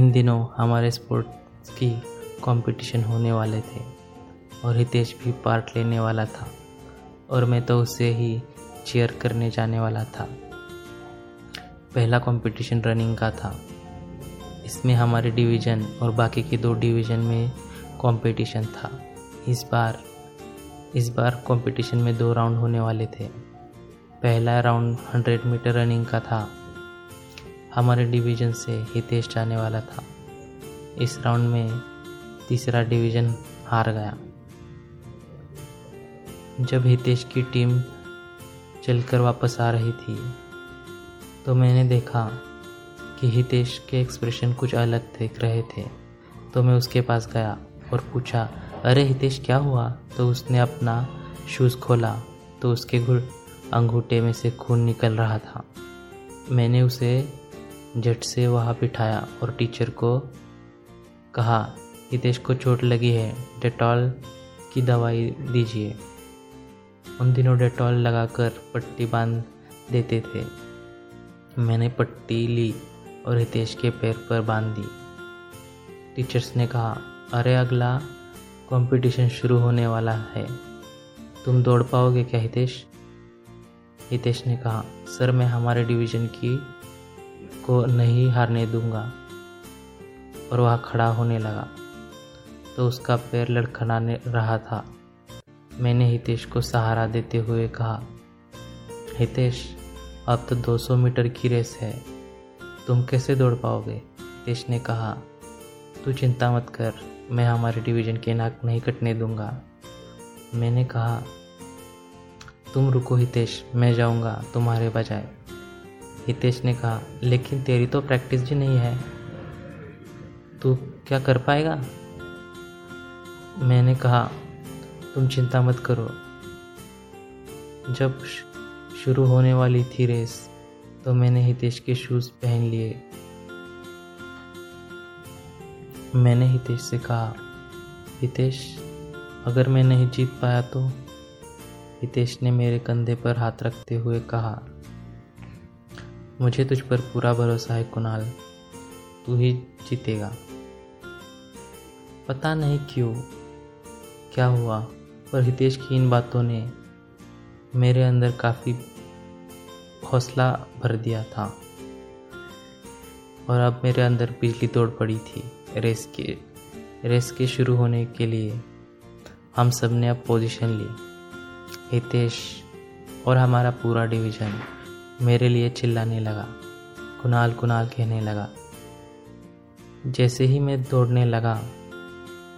इन दिनों हमारे स्पोर्ट्स की कंपटीशन होने वाले थे और हितेश भी पार्ट लेने वाला था और मैं तो उसे ही चेयर करने जाने वाला था। पहला कंपटीशन रनिंग का था। इसमें हमारे डिवीज़न और बाकी के दो डिवीज़न में कंपटीशन था। इस बार इस बार कंपटीशन में दो राउंड होने वाले थे। पहला राउंड 100 मीटर रनिंग का था। हमारे डिवीज़न से हितेश जाने वाला था। इस राउंड में तीसरा डिवीज़न हार गया। जब हितेश की टीम चलकर वापस आ रही थी तो मैंने देखा कि हितेश के एक्सप्रेशन कुछ अलग देख रहे थे। तो मैं उसके पास गया और पूछा, अरे हितेश, क्या हुआ? तो उसने अपना शूज़ खोला तो उसके अंगूठे में से खून निकल रहा था। मैंने उसे झट से वहाँ बिठाया और टीचर को कहा हितेश को चोट लगी है, डेटॉल की दवाई दीजिए। उन दिनों डेटॉल लगाकर पट्टी बाँध देते थे। मैंने पट्टी ली और हितेश के पैर पर बाँध दी। टीचर्स ने कहा, अरे अगला, कंपटीशन शुरू होने वाला है। तुम दौड़ पाओगे क्या हितेश? हितेश ने कहा, सर, मैं हमारे डिवीज़न की को नहीं हारने दूँगा। और वह खड़ा होने लगा। तो उसका पैर लड़खड़ाने रहा था। मैंने हितेश को सहारा देते हुए कहा, हितेश, अब तो 200 मीटर की रेस है। तुम कैसे दौड़ पाओगे? हितेश ने कहा, तू चिंता मत कर, मैं हमारे डिवीज़न के नाक नहीं कटने दूँगा। मैंने कहा, तुम रुको हितेश, मैं जाऊँगा तुम्हारे बजाय। हितेश ने कहा, लेकिन तेरी तो प्रैक्टिस भी नहीं है। तू क्या कर पाएगा? मैंने कहा, तुम चिंता मत करो। जब शुरू होने वाली थी रेस तो मैंने हितेश के शूज़ पहन लिए। मैंने हितेश से कहा, हितेश, अगर मैं नहीं जीत पाया तो? हितेश ने मेरे कंधे पर हाथ रखते हुए कहा मुझे तुझ पर पूरा भरोसा है कुणाल। तू ही जीतेगा। पता नहीं क्यों, क्या हुआ, पर हितेश की इन बातों ने मेरे अंदर काफ़ी हौसला भर दिया था। और अब मेरे अंदर बिजली तोड़ पड़ी थी। रेस के रेस के शुरू होने के लिए हम सबने अब पोजीशन ली। हितेश और हमारा पूरा डिवीज़न मेरे लिए चिल्लाने लगा, कुणाल कुणाल कहने लगा। जैसे ही मैं दौड़ने लगा,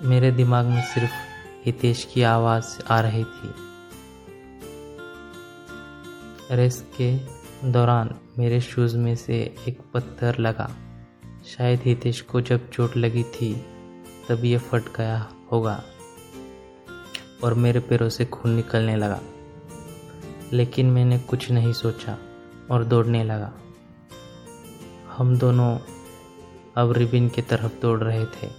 मेरे दिमाग में सिर्फ़ हितेश की आवाज़ आ रही थी। रेस के दौरान मेरे शूज़ में से एक पत्थर लगा। शायद हितेश को जब चोट लगी थी, तब ये फट गया होगा और मेरे पैरों से खून निकलने लगा। लेकिन मैंने कुछ नहीं सोचा। और दौड़ने लगा। हम दोनों अब रिबिन की तरफ़ दौड़ रहे थे।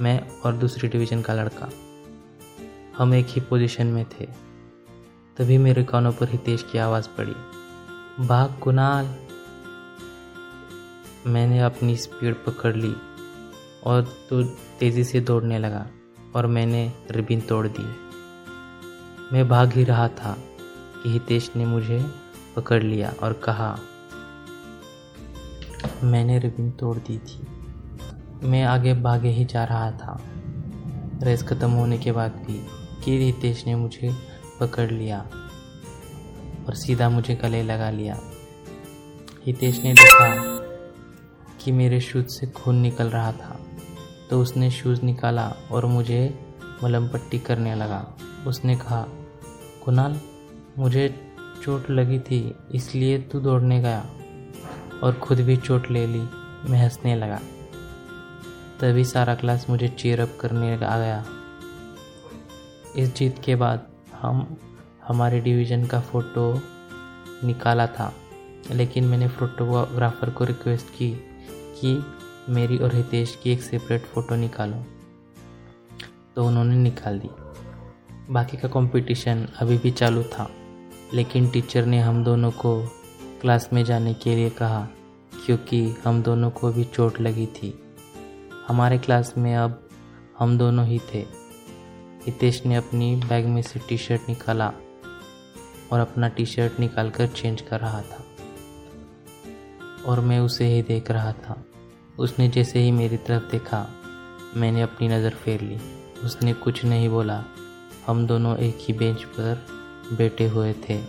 मैं और दूसरी डिवीज़न का लड़का। हम एक ही पोजीशन में थे। तभी मेरे कानों पर हितेश की आवाज़ पड़ी। भाग कुनाल मैंने अपनी स्पीड पकड़ ली और तो तेज़ी से दौड़ने लगा और मैंने रिबिन तोड़ दी मैं भाग ही रहा था कि हितेश ने मुझे पकड़ लिया और कहा, मैंने रिबिन तोड़ दी थी। मैं आगे भागे ही जा रहा था। रेस ख़त्म होने के बाद भी कि रितेश ने मुझे पकड़ लिया और सीधा मुझे गले लगा लिया। हितेश ने देखा कि मेरे शूज़ से खून निकल रहा था तो उसने शूज़ निकाला और मुझे मलम पट्टी करने लगा। उसने कहा, कुणाल, मुझे चोट लगी थी, इसलिए तू दौड़ने गया और खुद भी चोट ले ली। मैं हंसने लगा। तभी सारा क्लास मुझे चेयर अप करने आ गया। इस जीत के बाद हम, हमारे डिवीज़न का फ़ोटो निकाला था, लेकिन मैंने फोटोग्राफर को रिक्वेस्ट की कि मेरी और हितेश की एक सेपरेट फ़ोटो निकालो। तो उन्होंने निकाल दी। बाकी का कंपटीशन अभी भी चालू था। लेकिन टीचर ने हम दोनों को क्लास में जाने के लिए कहा, क्योंकि हम दोनों को भी चोट लगी थी। हमारे क्लास में अब हम दोनों ही थे। हितेश ने अपनी बैग में से टी शर्ट निकाला और अपना टी शर्ट निकाल कर चेंज कर रहा था। और मैं उसे ही देख रहा था। उसने जैसे ही मेरी तरफ़ देखा, मैंने अपनी नज़र फेर ली। उसने कुछ नहीं बोला। हम दोनों एक ही बेंच पर बैठे हुए थे।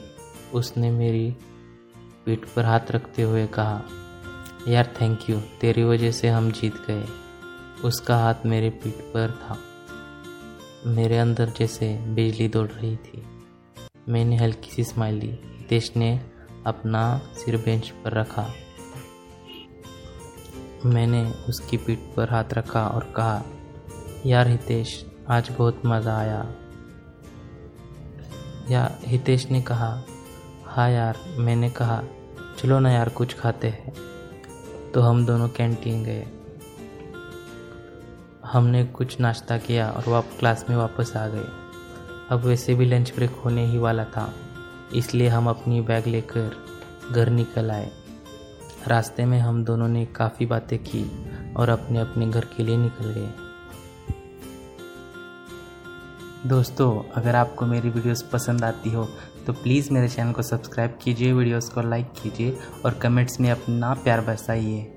उसने मेरी पीठ पर हाथ रखते हुए कहा, यार थैंक यू तेरी वजह से हम जीत गए। उसका हाथ मेरे पीठ पर था। मेरे अंदर जैसे बिजली दौड़ रही थी। मैंने हल्की सी स्माइल दी हितेश ने अपना सिर बेंच पर रखा। मैंने उसकी पीठ पर हाथ रखा और कहा, यार, हितेश, आज बहुत मज़ा आया। या हितेश ने कहा हाँ यार, मैंने कहा, चलो ना यार, कुछ खाते हैं। तो हम दोनों कैंटीन गए। हमने कुछ नाश्ता किया और वाप, क्लास में वापस आ गए। अब वैसे भी लंच ब्रेक होने ही वाला था, इसलिए हम अपनी बैग लेकर घर निकल आए। रास्ते में हम दोनों ने काफ़ी बातें की और अपने अपने घर के लिए निकल गए। दोस्तों, अगर आपको मेरी वीडियोस पसंद आती हो तो प्लीज़ मेरे चैनल को सब्सक्राइब कीजिए, वीडियोस को लाइक कीजिए और कमेंट्स में अपना प्यार बरसाइए।